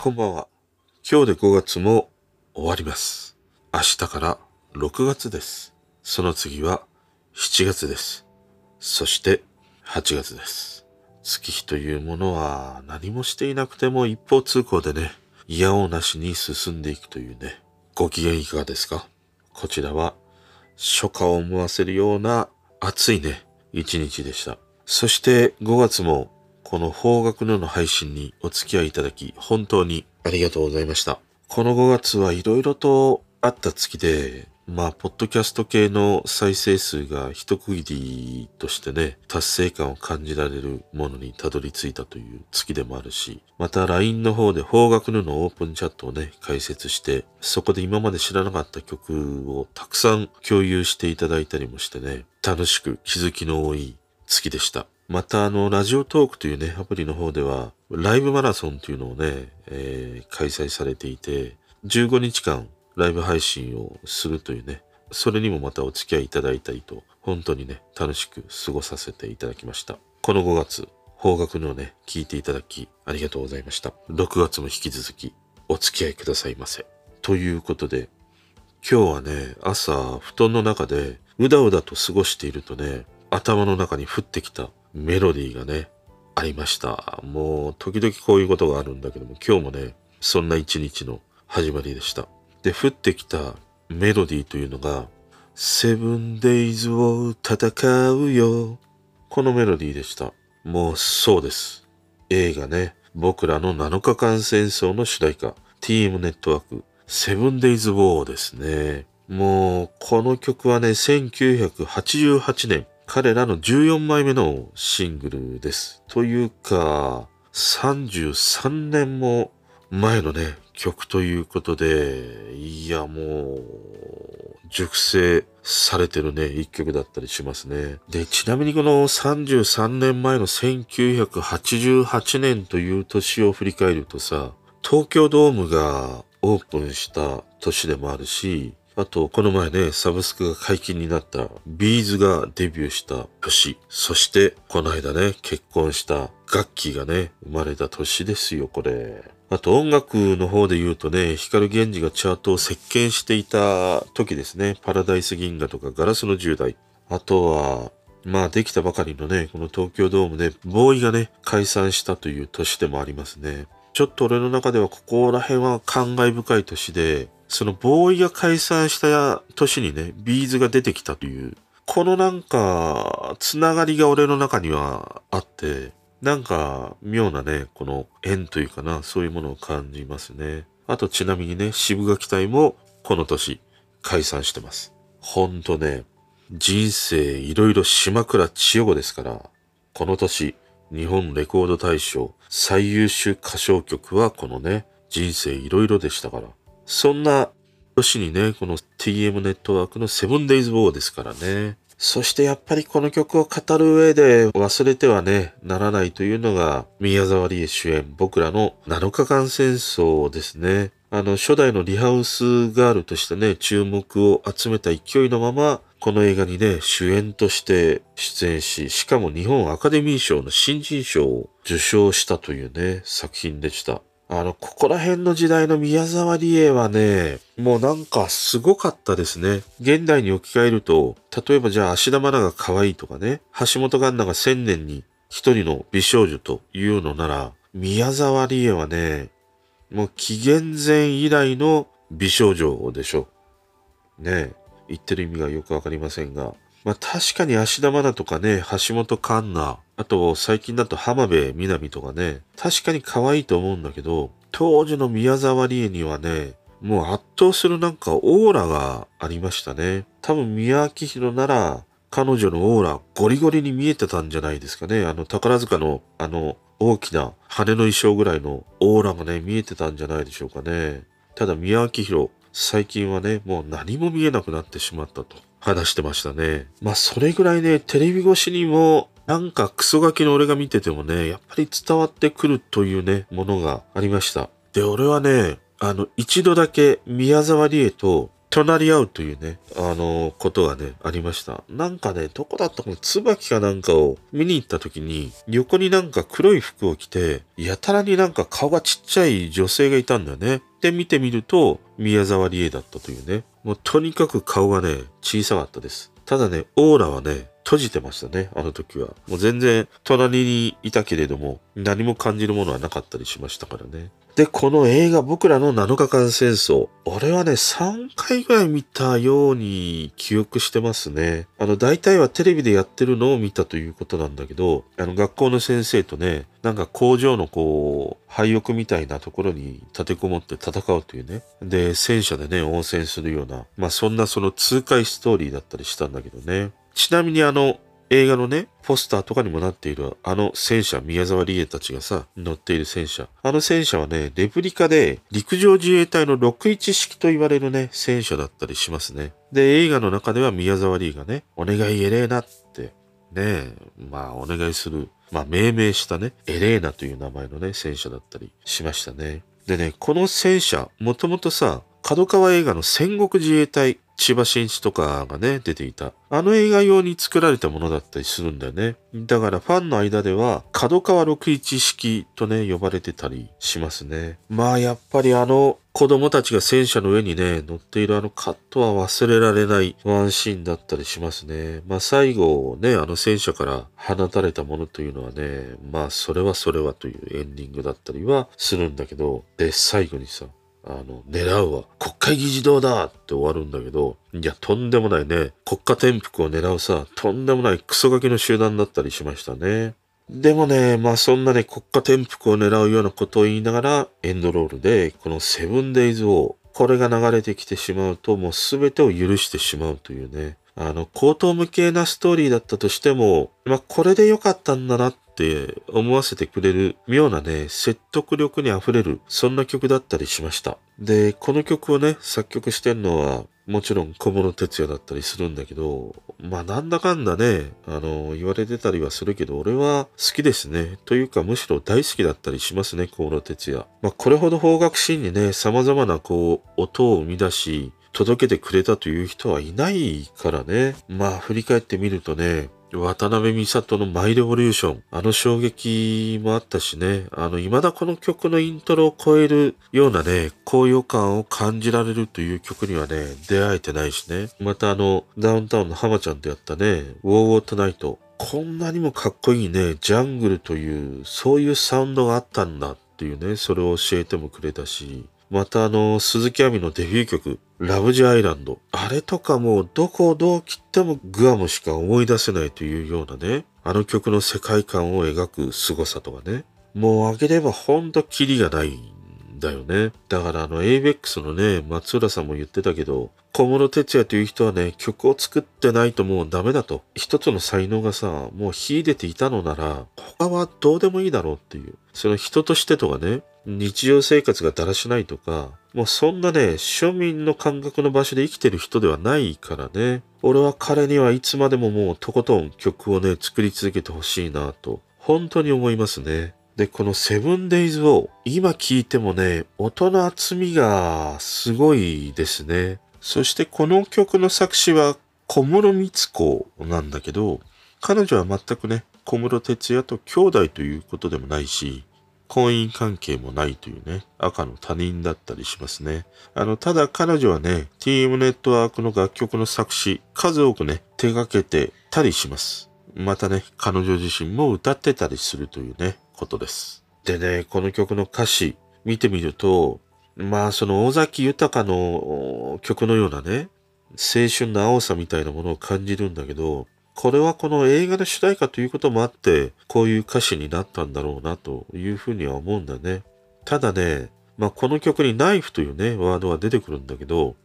こんばんは。今日で5月も終わります。明日から6月です。その次は7月です。そして8月です。月日というものは何もしていなくても一方通行でね嫌おうなしに進んでいくというねご機嫌いかがですか？こちらは初夏を思わせるような暑いね一日でした。そして5月もこの方角のの配信にお付き合いいただき本当にありがとうございましたこの5月はいろいろとあった月でまあ、ポッドキャスト系の再生数が一区切りとしてね、達成感を感じられるものにたどり着いたという月でもあるし、また LINE の方で方角ののオープンチャットをね、解説して、そこで今まで知らなかった曲をたくさん共有していただいたりもしてね、楽しく気づきの多い月でした。またあの、ラジオトークというね、アプリの方では、ライブマラソンというのをね、えー、開催されていて、15日間ライブ配信をするというね、それにもまたお付き合いいただいたりと、本当にね、楽しく過ごさせていただきました。この5月、方角のね、聞いていただき、ありがとうございました。6月も引き続き、お付き合いくださいませ。ということで、今日はね、朝、布団の中で、うだうだと過ごしているとね、頭の中に降ってきたメロディーがね、ありました。もう、時々こういうことがあるんだけども、今日もね、そんな一日の始まりでした。で、降ってきたメロディーというのが、セブンデイズを戦うよ。このメロディーでした。もうそうです。映画ね、僕らの7日間戦争の主題歌、TM ネットワーク、セブンデイズ・ウォーですね。もう、この曲はね、1988年、彼らの14枚目のシングルです。というか、33年も前のね、曲ということで、いや、もう、熟成されてるね、一曲だったりしますね。で、ちなみにこの33年前の1988年という年を振り返るとさ、東京ドームがオープンした年でもあるし、あと、この前ね、サブスクが解禁になったビーズがデビューした年。そして、この間ね、結婚した楽器がね、生まれた年ですよ、これ。あと音楽の方で言うとね、光源氏がチャートを席巻していた時ですね。パラダイス銀河とかガラスの10代。あとは、まあできたばかりのね、この東京ドームでボーイがね、解散したという年でもありますね。ちょっと俺の中ではここら辺は感慨深い年で、そのボーイが解散した年にね、ビーズが出てきたという、このなんか、つながりが俺の中にはあって、なんか、妙なね、この縁というかな、そういうものを感じますね。あと、ちなみにね、渋垣隊も、この年、解散してます。ほんとね、人生いろいろ島倉千代子ですから、この年、日本レコード大賞最優秀歌唱曲はこのね、人生いろいろでしたから。そんな年にね、この TM ネットワークのセブンデイズ・ウォーですからね。そしてやっぱりこの曲を語る上で忘れてはね、ならないというのが宮沢りえ主演僕らの7日間戦争ですね。あの初代のリハウスガールとしてね、注目を集めた勢いのまま、この映画にね、主演として出演し、しかも日本アカデミー賞の新人賞を受賞したというね、作品でした。あの、ここら辺の時代の宮沢りえはね、もうなんかすごかったですね。現代に置き換えると、例えばじゃあ芦田愛菜が可愛いとかね、橋本環奈が千年に一人の美少女というのなら、宮沢りえはね、もう紀元前以来の美少女でしょう。ね言ってる意味がよくわかりませんが、まあ確かに芦田愛菜とかね、橋本環奈、あと最近だと浜辺美波とかね、確かに可愛いと思うんだけど、当時の宮沢りえにはね、もう圧倒するなんかオーラがありましたね。多分宮脇宏なら、彼女のオーラゴリゴリに見えてたんじゃないですかね。あの宝塚のあの大きな羽の衣装ぐらいのオーラがね、見えてたんじゃないでしょうかね。ただ宮脇宏、最近はね、もう何も見えなくなってしまったと話してましたね。まあそれぐらいね、テレビ越しにもなんかクソガキの俺が見ててもね、やっぱり伝わってくるというね、ものがありました。で、俺はね、あの、一度だけ宮沢りえと隣り合うというね、あのことがね、ありました。なんかね、どこだったかな、椿かなんかを見に行った時に、横になんか黒い服を着て、やたらになんか顔がちっちゃい女性がいたんだよね。で、見てみると、宮沢りえだったというね。もうとにかく顔がね、小さかったです。ただね、オーラはね、閉じてましたね、あの時は。もう全然隣にいたけれども、何も感じるものはなかったりしましたからね。で、この映画、僕らの7日間戦争。俺はね、3回ぐらい見たように記憶してますね。あの、大体はテレビでやってるのを見たということなんだけど、あの、学校の先生とね、なんか工場のこう、廃屋みたいなところに立てこもって戦うというね。で、戦車でね、応戦するような、まあそんなその痛快ストーリーだったりしたんだけどね。ちなみにあの、映画のね、ポスターとかにもなっているあの戦車、宮沢りえたちがさ、乗っている戦車。あの戦車はね、レプリカで陸上自衛隊の61式と言われるね、戦車だったりしますね。で、映画の中では宮沢りえがね、お願いエレーナって、ね、まあお願いする、まあ命名したね、エレーナという名前のね、戦車だったりしましたね。でね、この戦車、もともとさ、角川映画の戦国自衛隊、千葉真一とかがね、出ていた。あの映画用に作られたものだったりするんだよね。だからファンの間では、角川61式とね、呼ばれてたりしますね。まあやっぱりあの子供たちが戦車の上にね、乗っているあのカットは忘れられないワンシーンだったりしますね。まあ最後ね、あの戦車から放たれたものというのはね、まあそれはそれはというエンディングだったりはするんだけど、で、最後にさ、あの、狙うは国会議事堂だって終わるんだけど、いや、とんでもないね。国家転覆を狙うさ、とんでもないクソガキの集団だったりしましたね。でもね、まあそんなね、国家転覆を狙うようなことを言いながら、エンドロールで、このセブンデイズ王、これが流れてきてしまうと、もう全てを許してしまうというね。あの、高等無形なストーリーだったとしても、まあこれで良かったんだなっって思わせてくれる妙なね、説得力に溢れる、そんな曲だったりしました。で、この曲をね、作曲してんのは、もちろん小室哲也だったりするんだけど、まあなんだかんだね、あの、言われてたりはするけど、俺は好きですね。というかむしろ大好きだったりしますね、小室哲也。まあこれほど方角シーンにね、様々なこう、音を生み出し、届けてくれたという人はいないからね。まあ振り返ってみるとね、渡辺美里のマイレボリューション。あの衝撃もあったしね。あの、未だこの曲のイントロを超えるようなね、高揚感を感じられるという曲にはね、出会えてないしね。またあの、ダウンタウンの浜ちゃんとやったね、ウォーウォートナイト。こんなにもかっこいいね、ジャングルという、そういうサウンドがあったんだっていうね、それを教えてもくれたし、またあの、鈴木亜美のデビュー曲、ラブジアイランド。あれとかもうどこをどう切ってもグアムしか思い出せないというようなね、あの曲の世界観を描く凄さとかね。もうあげればほんとキリがないんだよね。だからあの ABEX のね、松浦さんも言ってたけど、小室哲也という人はね、曲を作ってないともうダメだと。一つの才能がさ、もう秀でていたのなら、他はどうでもいいだろうっていう。その人としてとかね、日常生活がだらしないとか、もうそんなね、庶民の感覚の場所で生きてる人ではないからね。俺は彼にはいつまでももうとことん曲をね、作り続けてほしいなと、本当に思いますね。で、このセブンデイズを今聴いてもね、音の厚みがすごいですね。そしてこの曲の作詞は小室光子なんだけど、彼女は全くね、小室哲也と兄弟ということでもないし、婚姻関係もないというね、赤の他人だったりしますね。あの、ただ彼女はね、TM ネットワークの楽曲の作詞、数多くね、手掛けてたりします。またね、彼女自身も歌ってたりするというね、ことです。でね、この曲の歌詞、見てみると、まあ、その尾崎豊の曲のようなね、青春の青さみたいなものを感じるんだけど、これはこの映画の主題歌ということもあって、こういう歌詞になったんだろうなというふうには思うんだね。ただね、まあこの曲にナイフというね、ワードが出てくるんだけど、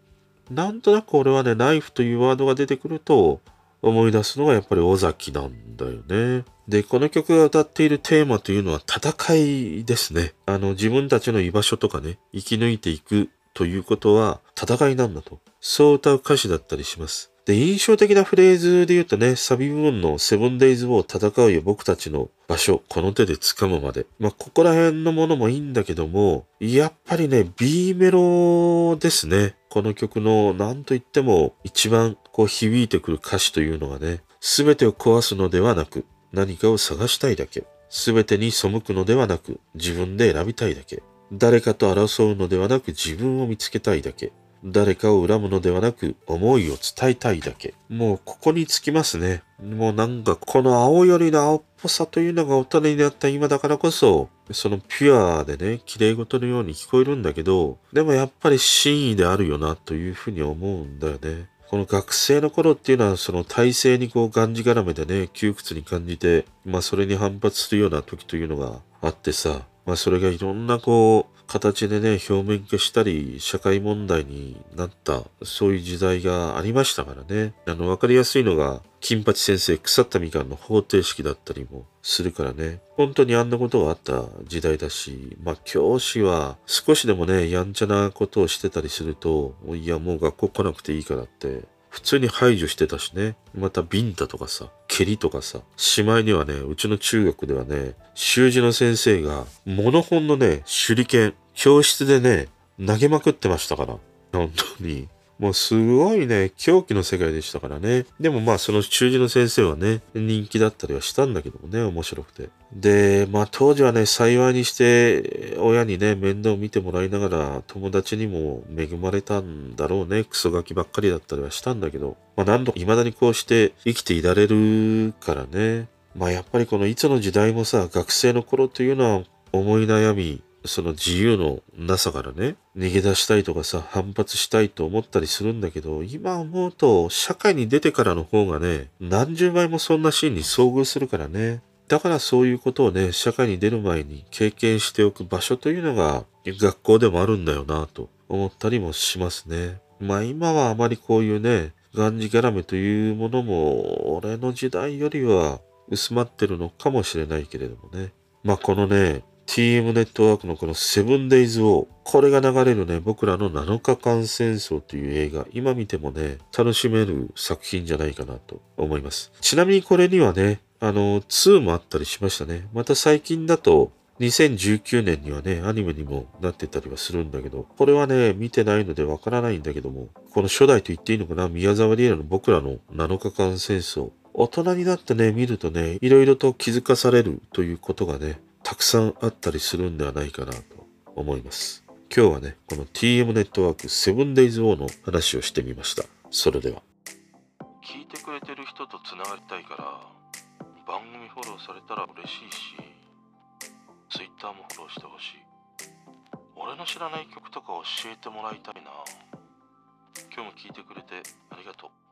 なんとなく俺はね、ナイフというワードが出てくると、思い出すのがやっぱり尾崎なんだよね。で、この曲が歌っているテーマというのは戦いですね。あの、自分たちの居場所とかね、生き抜いていくということは戦いなんだと。そう歌う歌詞だったりします。で、印象的なフレーズで言うとね、サビ部分のセブンデイズを戦うよ僕たちの場所、この手で掴むまで。まあ、ここら辺のものもいいんだけども、やっぱりね、B メロですね。この曲の何と言っても一番こう響いてくる歌詞というのがね、すべてを壊すのではなく、何かを探したいだけ。すべてに背くのではなく、自分で選びたいだけ。誰かと争うのではなく、自分を見つけたいだけ。誰かを恨むのではなく、思いを伝えたいだけ。もうここにつきますね。もうなんかこの青よりの青っぽさというのが大人になった今だからこそ、そのピュアでね、綺麗事のように聞こえるんだけど、でもやっぱり真意であるよなというふうに思うんだよね。この学生の頃っていうのはその体制にこうがんじがらめでね、窮屈に感じて、まあそれに反発するような時というのがあってさ、まあそれがいろんなこう、形でね、表面化したり、社会問題になった、そういう時代がありましたからね。あの、わかりやすいのが、金八先生、腐ったみかんの方程式だったりもするからね。本当にあんなことがあった時代だし、まあ教師は少しでもね、やんちゃなことをしてたりすると、いやもう学校来なくていいからって普通に排除してたしね。またビンタとかさ、蹴りとかさ、しまいにはね、うちの中学ではね、習字の先生が、モノホンのね、手裏剣、教室でね、投げまくってましたから。本当に。もうすごいね、狂気の世界でしたからね。でもまあその中字の先生はね、人気だったりはしたんだけどもね、面白くて。で、まあ当時はね、幸いにして親にね、面倒を見てもらいながら友達にも恵まれたんだろうね。クソガキばっかりだったりはしたんだけど、まあ何度か未だにこうして生きていられるからね。まあやっぱりこのいつの時代もさ、学生の頃というのは思い悩み、その自由のなさからね、逃げ出したいとかさ、反発したいと思ったりするんだけど、今思うと、社会に出てからの方がね、何十倍もそんなシーンに遭遇するからね。だからそういうことをね、社会に出る前に経験しておく場所というのが、学校でもあるんだよなと思ったりもしますね。まあ今はあまりこういうね、がんじがらめというものも、俺の時代よりは薄まってるのかもしれないけれどもね。まあこのね、TM ネットワークのこのセブンデイズを、これが流れるね、僕らの7日間戦争という映画、今見てもね、楽しめる作品じゃないかなと思います。ちなみにこれにはね、あの、2もあったりしましたね。また最近だと、2019年にはね、アニメにもなってたりはするんだけど、これはね、見てないのでわからないんだけども、この初代と言っていいのかな、宮沢りえの僕らの7日間戦争。大人になってね、見るとね、いろいろと気づかされるということがね、たくさんあったりするんではないかなと思います。今日はね、この TM ネットワーク 7days の話をしてみました。それでは。聞いてくれてる人とつながりたいから番組フォローされたら嬉しいし Twitter もフォローしてほしい俺の知らない曲とか教えてもらいたいな今日も聞いてくれてありがとう